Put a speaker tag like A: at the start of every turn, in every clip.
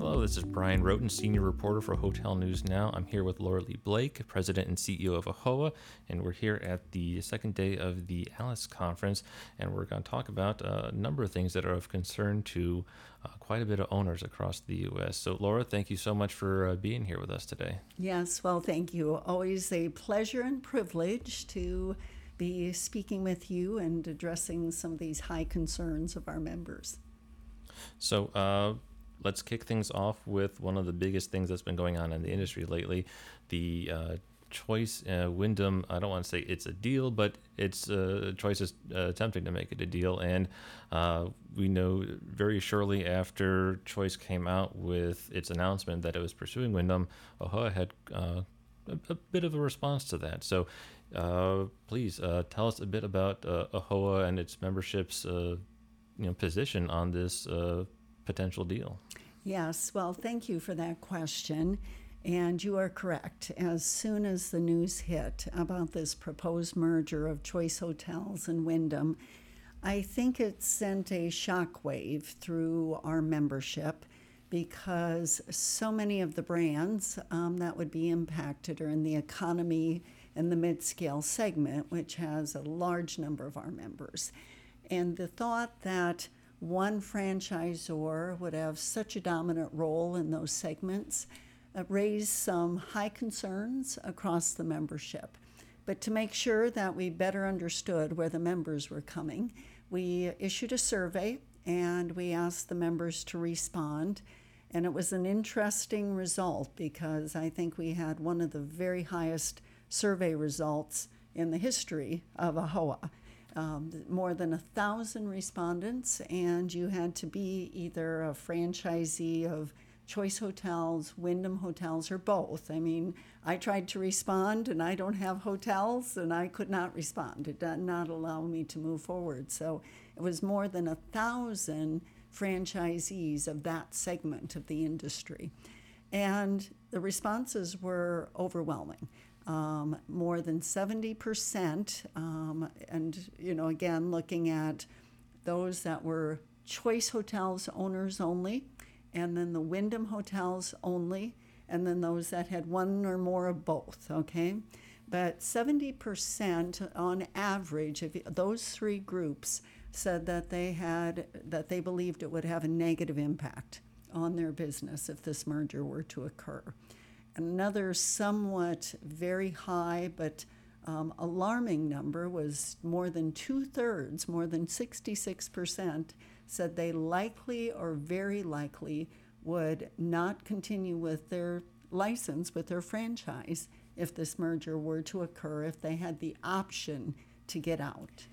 A: Hello, this is Bryan Wroten, senior reporter for Hotel News Now. I'm here with Laura Lee Blake, president and CEO of AAHOA, and we're here at the second day of the ALIS conference, and we're going to talk about a number of things that are of concern to uh, quite a bit of owners across the U.S. So, Laura, thank you so much for uh, being here with us today.
B: Yes, well, thank you. Always a pleasure and privilege to be speaking with you and addressing some of these high concerns of our members.
A: So, uh, let's kick things off with one of the biggest things that's been going on in the industry lately the uh, choice uh, wyndham i don't want to say it's a deal but it's uh, choice is uh, attempting to make it a deal. And uh, we know very surely after choice came out with its announcement that it was pursuing wyndham AAHOA had uh, a, a, bit of a response to that. So uh, please tell us a bit about AAHOA and its membership's you know position on this potential deal?
B: Yes, well, thank you for that question. And you are correct. As soon as the news hit about this proposed merger of Choice Hotels and Wyndham, I think it sent a shockwave through our membership because so many of the brands um, that would be impacted are in the economy and the mid scale segment, which has a large number of our members. And the thought that one franchisor would have such a dominant role in those segments uh, raised some high concerns across the membership. But to make sure that we better understood where the members were coming, we issued a survey and we asked the members to respond. And it was an interesting result because I think we had one of the very highest survey results in the history of AAHOA um, more than a thousand respondents, and you had to be either a franchisee of Choice Hotels, Wyndham Hotels, or both. I mean, I tried to respond, and I don't have hotels, and I could not respond. It did not allow me to move forward. So it was more than a thousand franchisees of that segment of the industry. And the responses were overwhelming um, more than 70%. Um, and, you know, again, looking at those that were Choice Hotels owners only, and then the Wyndham Hotels only, and then those that had one or more of both, okay? But 70% on average of those three groups said that they had that they believed it would have a negative impact on their business if this merger were to occur. Another somewhat very high but um, alarming number was more than two thirds, more than 66%, said they likely or very likely would not continue with their license, with their franchise, if this merger were to occur, if they had the option to get out.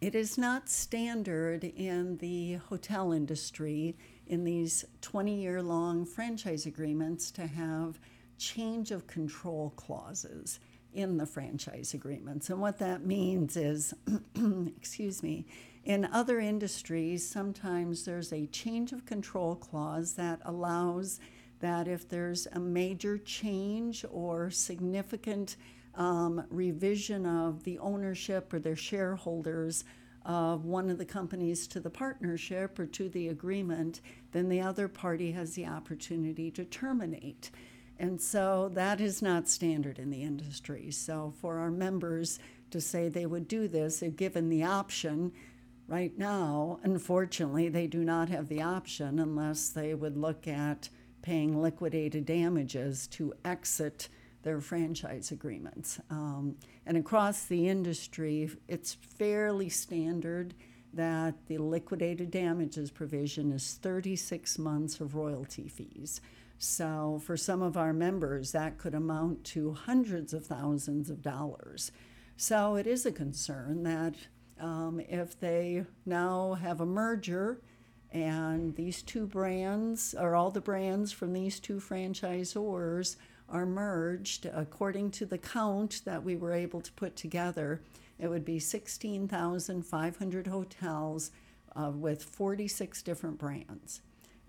B: It is not standard in the hotel industry in these 20 year long franchise agreements to have change of control clauses in the franchise agreements. And what that means is, excuse me, in other industries, sometimes there's a change of control clause that allows that if there's a major change or significant um, revision of the ownership or their shareholders of one of the companies to the partnership or to the agreement, then the other party has the opportunity to terminate. And so that is not standard in the industry. So for our members to say they would do this, if given the option, right now, unfortunately, they do not have the option unless they would look at paying liquidated damages to exit their franchise agreements. Um, and across the industry, it's fairly standard that the liquidated damages provision is 36 months of royalty fees. So, for some of our members, that could amount to hundreds of thousands of dollars. So, it is a concern that um, if they now have a merger and these two brands, or all the brands from these two franchisors, are merged, according to the count that we were able to put together, it would be 16,500 hotels uh, with 46 different brands.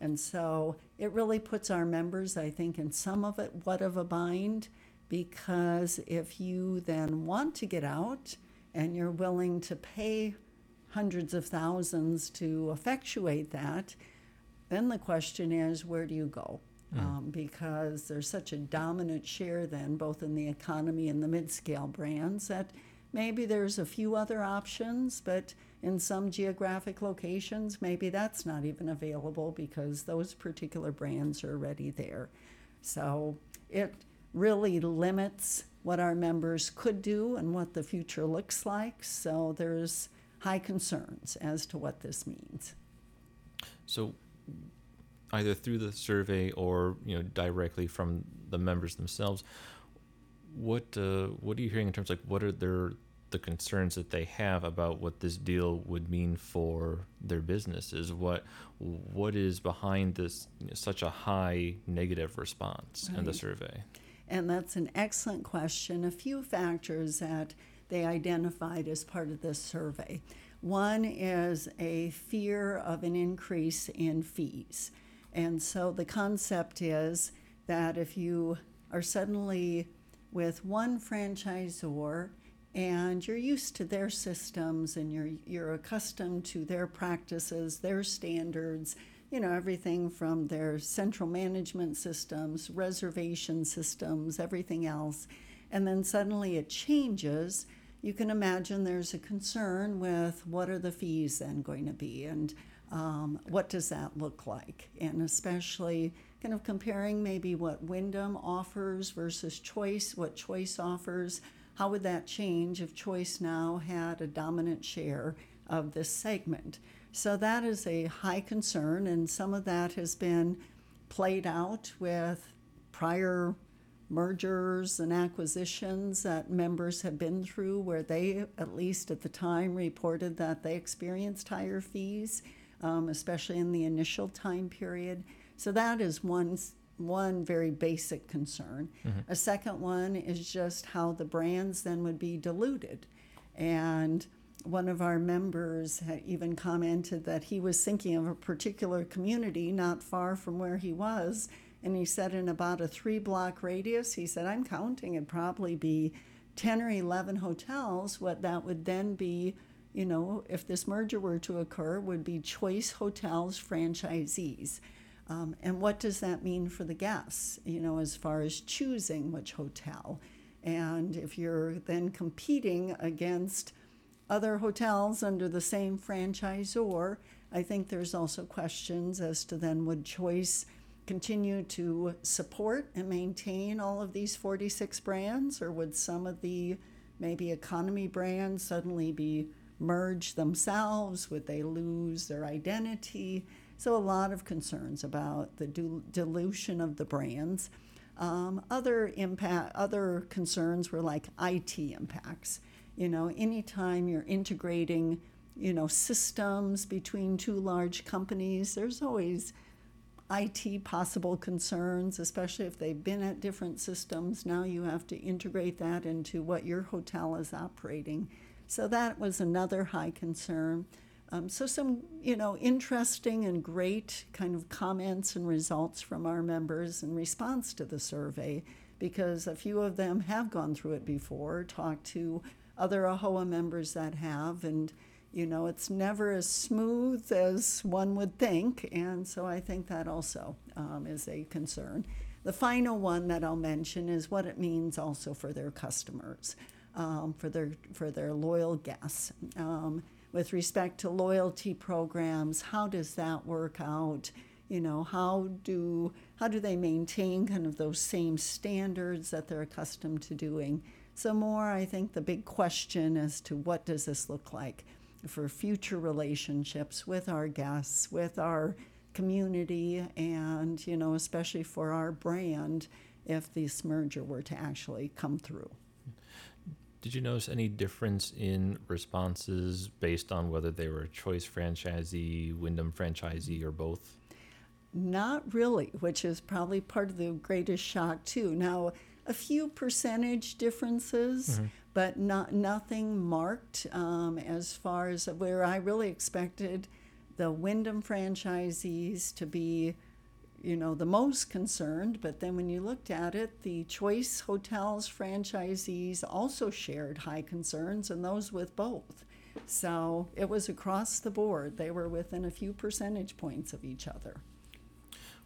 B: And so it really puts our members, I think, in some of it, what of a bind, because if you then want to get out and you're willing to pay hundreds of thousands to effectuate that, then the question is where do you go? Um, because there's such a dominant share then, both in the economy and the mid scale brands, that maybe there's a few other options, but in some geographic locations, maybe that's not even available because those particular brands are already there. So it really limits what our members could do and what the future looks like. So there's high concerns as to what this means.
A: So, either through the survey or you know directly from the members themselves, what uh, what are you hearing in terms of like what are their the concerns that they have about what this deal would mean for their businesses? What what is behind this you know, such a high negative response in the survey?
B: And that's an excellent question. A few factors that they identified as part of this survey. One is a fear of an increase in fees. And so the concept is that if you are suddenly with one franchisor and you're used to their systems and you're you're accustomed to their practices, their standards, you know, everything from their central management systems, reservation systems, everything else, and then suddenly it changes, you can imagine there's a concern with what are the fees then going to be and um, what does that look like? And especially kind of comparing maybe what Wyndham offers versus Choice, what Choice offers. How would that change if Choice now had a dominant share of this segment? So that is a high concern, and some of that has been played out with prior mergers and acquisitions that members have been through where they, at least at the time, reported that they experienced higher fees, um, especially in the initial time period. So that is one, one very basic concern. Mm-hmm. A second one is just how the brands then would be diluted. And one of our members had even commented that he was thinking of a particular community not far from where he was. And he said, in about a three block radius, he said, I'm counting it'd probably be 10 or 11 hotels. What that would then be, you know, if this merger were to occur, would be Choice Hotels franchisees. Um, and what does that mean for the guests, you know, as far as choosing which hotel? And if you're then competing against other hotels under the same franchisor, I think there's also questions as to then would Choice continue to support and maintain all of these 46 brands, or would some of the maybe economy brands suddenly be merged themselves? Would they lose their identity? So, a lot of concerns about the dil- dilution of the brands. Um, other impact, other concerns were like IT impacts. You know, anytime you're integrating, you know, systems between two large companies, there's always IT possible concerns, especially if they've been at different systems. Now you have to integrate that into what your hotel is operating. So that was another high concern. Um, so some, you know, interesting and great kind of comments and results from our members in response to the survey, because a few of them have gone through it before, talked to other AAHOA members that have, and you know, it's never as smooth as one would think, and so I think that also um, is a concern. The final one that I'll mention is what it means also for their customers, um, for their for their loyal guests. Um, with respect to loyalty programs, how does that work out? You know, how do how do they maintain kind of those same standards that they're accustomed to doing? So more, I think the big question as to what does this look like for future relationships with our guests, with our community, and you know, especially for our brand, if this merger were to actually come through.
A: Did you notice any difference in responses based on whether they were a Choice franchisee, Wyndham franchisee, or both?
B: Not really, which is probably part of the greatest shock too. Now, a few percentage differences, but not nothing marked um, as far as where I really expected the Wyndham franchisees to be, you know, the most concerned. But then when you looked at it, the Choice Hotels franchisees also shared high concerns, and those with both. So it was across the board. They were within a few percentage points of each other.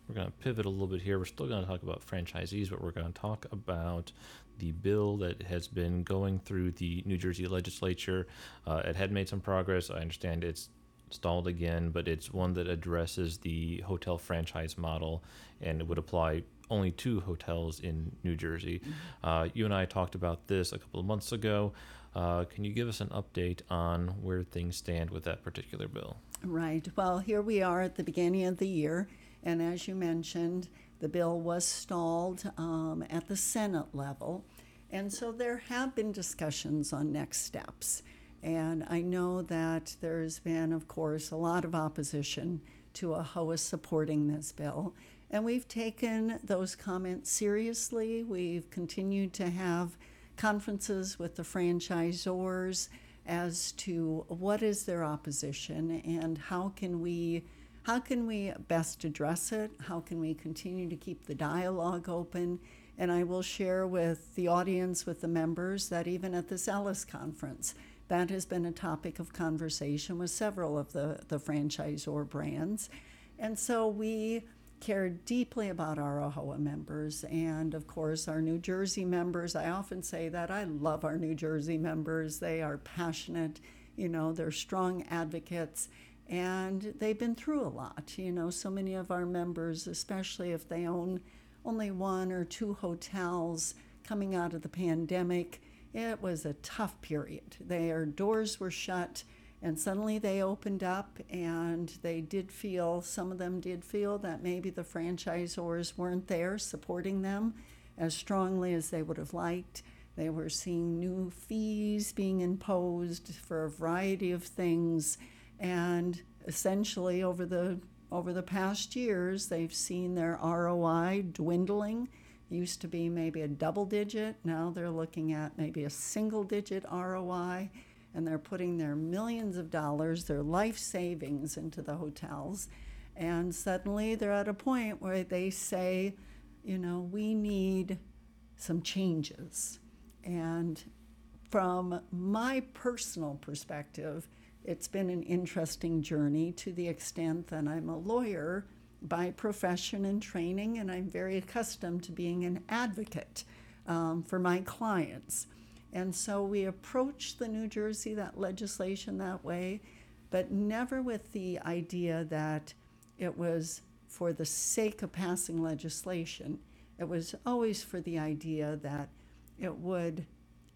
A: we're going to pivot a little bit here. We're still going to talk about franchisees, but we're going to talk about the bill that has been going through the New Jersey legislature. Uh, it had made some progress. I understand it's stalled again, but it's one that addresses the hotel franchise model and it would apply only to hotels in New Jersey. Uh, you and I talked about this a couple of months ago. Uh, can you give us an update on where things stand with that particular bill?
B: Right. Well, here we are at the beginning of the year, and as you mentioned, the bill was stalled um, at the Senate level. And so there have been discussions on next steps. And I know that there's been, of course, a lot of opposition to AAHOA supporting this bill. And we've taken those comments seriously. We've continued to have conferences with the franchisors as to what is their opposition and how can we how can we best address it? How can we continue to keep the dialogue open? And I will share with the audience, with the members, that even at this ALIS conference, that has been a topic of conversation with several of the, the franchisor brands. And so we care deeply about our AAHOA members and, of course, our New Jersey members. I often say that I love our New Jersey members. They are passionate, you know, they're strong advocates and they've been through a lot. You know, so many of our members, especially if they own only one or two hotels coming out of the pandemic, it was a tough period. Their doors were shut and suddenly they opened up and they did feel, some of them did feel that maybe the franchisors weren't there supporting them as strongly as they would have liked. They were seeing new fees being imposed for a variety of things and essentially over the over the past years they've seen their ROI dwindling used to be maybe a double digit. Now they're looking at maybe a single digit ROI and they're putting their millions of dollars their life savings into the hotels. And suddenly they're at a point where they say you know we need some changes. And from my personal perspective it's been an interesting journey to the extent that I'm a lawyer by profession and training, and I'm very accustomed to being an advocate um, for my clients. And so we approach the New Jersey that legislation that way, but never with the idea that it was for the sake of passing legislation. It was always for the idea that it would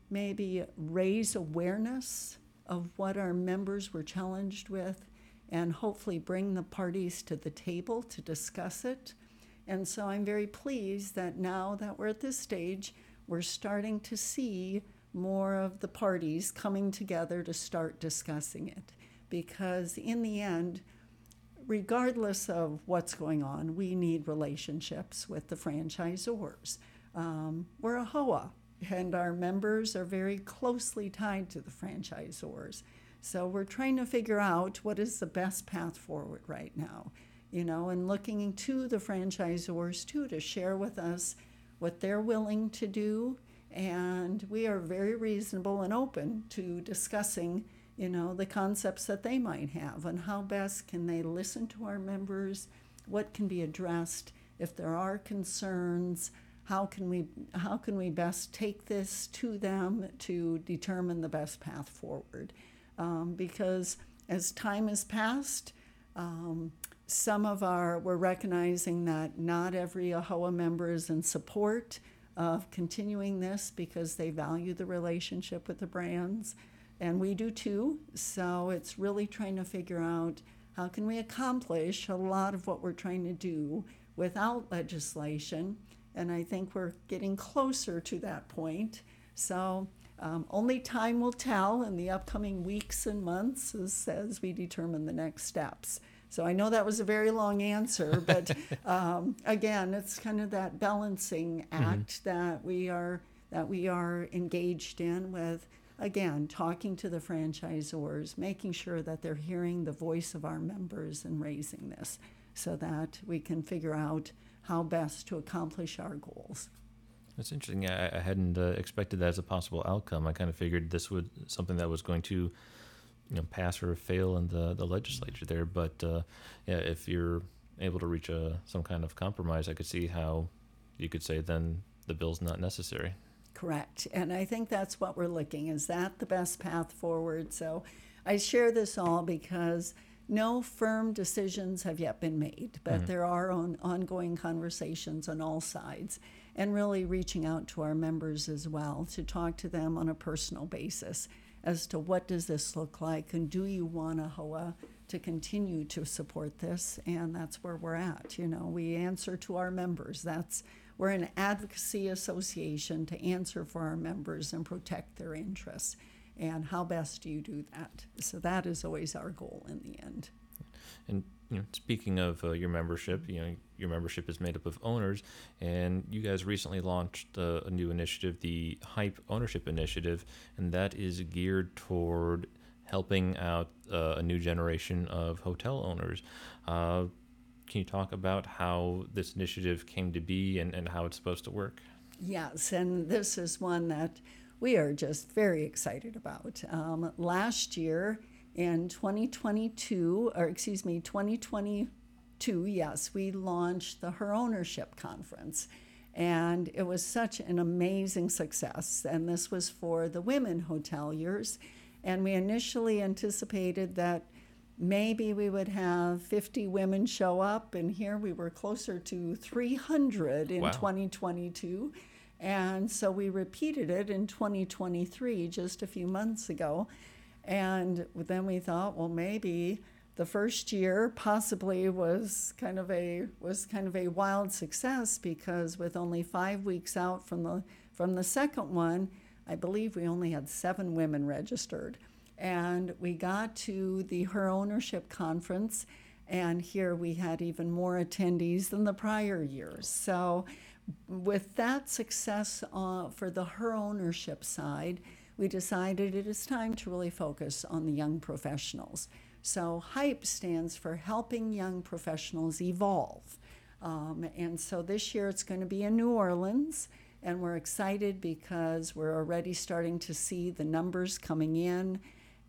B: maybe raise awareness of what our members were challenged with and hopefully bring the parties to the table to discuss it. And so I'm very pleased that now that we're at this stage, we're starting to see more of the parties coming together to start discussing it. Because in the end, regardless of what's going on, we need relationships with the franchisors. Um, we're AAHOA, and our members are very closely tied to the franchisors. So we're trying to figure out what is the best path forward right now, you know, and looking to the franchisors too to share with us what they're willing to do. And we are very reasonable and open to discussing, you know, the concepts that they might have and how best can they listen to our members, what can be addressed if there are concerns how can we how can we best take this to them to determine the best path forward um, because as time has passed um, some of our we're recognizing that not every AAHOA member is in support of continuing this because they value the relationship with the brands. And we do too. So it's really trying to figure out how can we accomplish a lot of what we're trying to do without legislation. And I think we're getting closer to that point. So um, only time will tell in the upcoming weeks and months as, as we determine the next steps. So I know that was a very long answer, but um, again, it's kind of that balancing mm-hmm. act that we are that we are engaged in with again talking to the franchisors, making sure that they're hearing the voice of our members and raising this, so that we can figure out how best to accomplish our goals.
A: That's interesting. I, I hadn't uh, expected that as a possible outcome. I kind of figured this would something that was going to, you know, pass or fail in the, the legislature there. But uh, yeah, if you're able to reach a some kind of compromise, I could see how you could say then the bill's not necessary.
B: Correct. And I think that's what we're looking. Is that the best path forward? So I share this all because no firm decisions have yet been made, but there are on, ongoing conversations on all sides and really reaching out to our members as well to talk to them on a personal basis as to what does this look like and do you want AAHOA to continue to support this? And that's where we're at you know we answer to our members. That's we're an advocacy association to answer for our members and protect their interests. And how best do you do that? So that is always our goal in the end.
A: And you know, speaking of uh, your membership, you know, your membership is made up of owners, and you guys recently launched uh, a new initiative, the Hype Ownership Initiative, and that is geared toward helping out uh, a new generation of hotel owners. Uh, can you talk about how this initiative came to be and, and how it's supposed to work?
B: Yes, and this is one that we are just very excited about. Um, last year in 2022, or excuse me, 2022, yes, we launched the Her Ownership Conference. And it was such an amazing success. And this was for the women hoteliers. And we initially anticipated that maybe we would have 50 women show up. And here we were closer to 300 in
A: Wow.
B: 2022. And so we repeated it in 2023, just a few months ago. And then we thought, well, maybe the first year possibly was kind of a was kind of a wild success because with only five weeks out from the from the second one, I believe we only had seven women registered. And we got to the Her Ownership Conference, and here we had even more attendees than the prior years. So, with that success uh, for the Her Ownership side, we decided it is time to really focus on the young professionals. So, HYPE stands for Helping Young Professionals Evolve. Um, and so this year it's going to be in New Orleans, and we're excited because we're already starting to see the numbers coming in,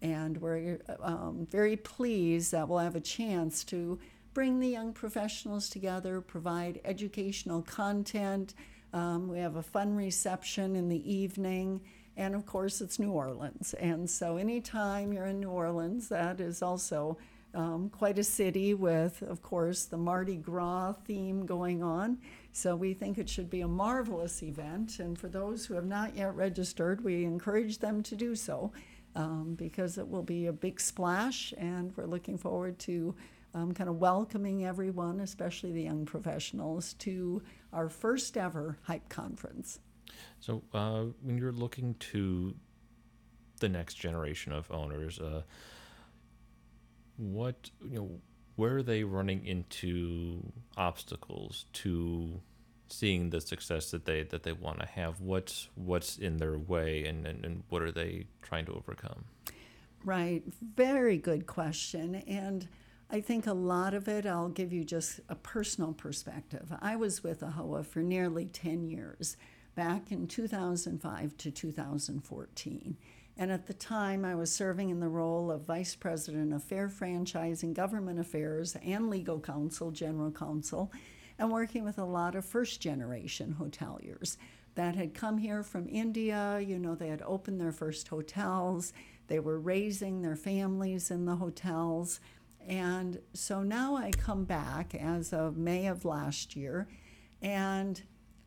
B: and we're um, very pleased that we'll have a chance to bring the young professionals together, provide educational content. Um, we have a fun reception in the evening, and of course, it's New Orleans. And so, anytime you're in New Orleans, that is also um, quite a city with, of course, the Mardi Gras theme going on. So we think it should be a marvelous event. And for those who have not yet registered, we encourage them to do so um, because it will be a big splash. And we're looking forward to um, kind of welcoming everyone, especially the young professionals, to our first ever Hype Conference.
A: So, uh, when you're looking to the next generation of owners, uh, what you know, where are they running into obstacles to seeing the success that they that they want to have? What's what's in their way, and, and and what are they trying to overcome?
B: Right. Very good question. And I think a lot of it, I'll give you just a personal perspective. I was with AAHOA for nearly 10 years, back in 2005 to 2014. And at the time, I was serving in the role of Vice President of Fair Franchising, Government Affairs, and Legal Counsel, General Counsel, and working with a lot of first generation hoteliers that had come here from India. You know, they had opened their first hotels, they were raising their families in the hotels. And so now I come back as of May of last year, and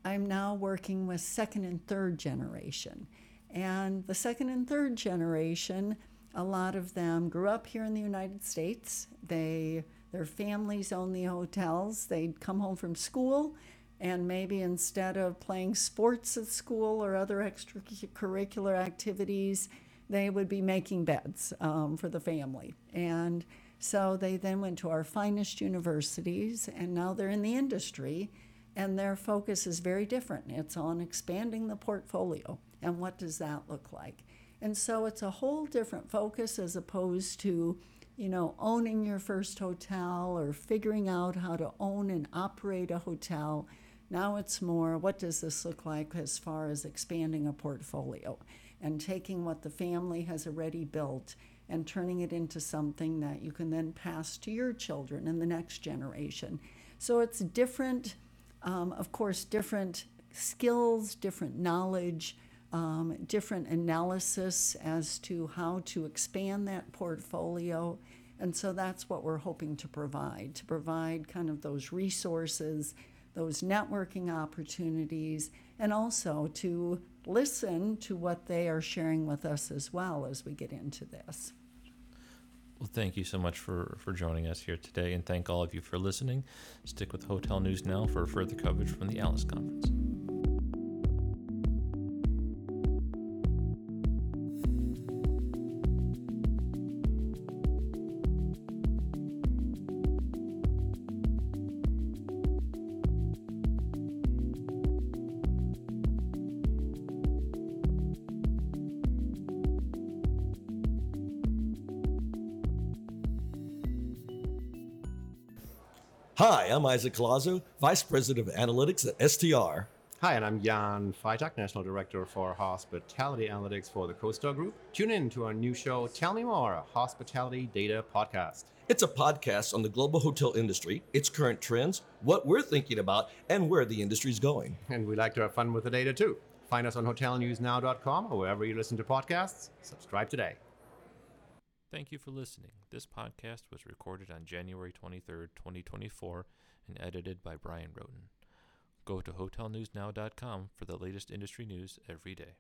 B: I'm now working with second and third generation. And the second and third generation, a lot of them grew up here in the United States. They their families own the hotels. They'd come home from school, and maybe instead of playing sports at school or other extracurricular activities, they would be making beds um, for the family. And so they then went to our finest universities, and now they're in the industry, and their focus is very different. It's on expanding the portfolio, and what does that look like? And so it's a whole different focus as opposed to, you know, owning your first hotel or figuring out how to own and operate a hotel. Now it's more what does this look like as far as expanding a portfolio and taking what the family has already built and turning it into something that you can then pass to your children and the next generation. So it's different, um, of course, different skills, different knowledge, um, different analysis as to how to expand that portfolio. And so that's what we're hoping to provide to provide kind of those resources, those networking opportunities, and also to listen to what they are sharing with us as well as we get into this.
A: Well, thank you so much for, for joining us here today, and thank all of you for listening. Stick with Hotel News Now for further coverage from the ALIS Conference.
C: Hi, I'm Isaac Collazo, Vice President of Analytics at STR.
D: Hi, and I'm Jan Freitag, National Director for Hospitality Analytics for the CoStar Group. Tune in to our new show, Tell Me More, a hospitality data podcast.
C: It's a podcast on the global hotel industry, its current trends, what we're thinking about, and where the industry's going.
D: And we like to have fun with the data too. Find us on hotelnewsnow.com or wherever you listen to podcasts. Subscribe today.
A: Thank you for listening. This podcast was recorded on January 23rd, 2024, and edited by Bryan Wroten. Go to hotelnewsnow.com for the latest industry news every day.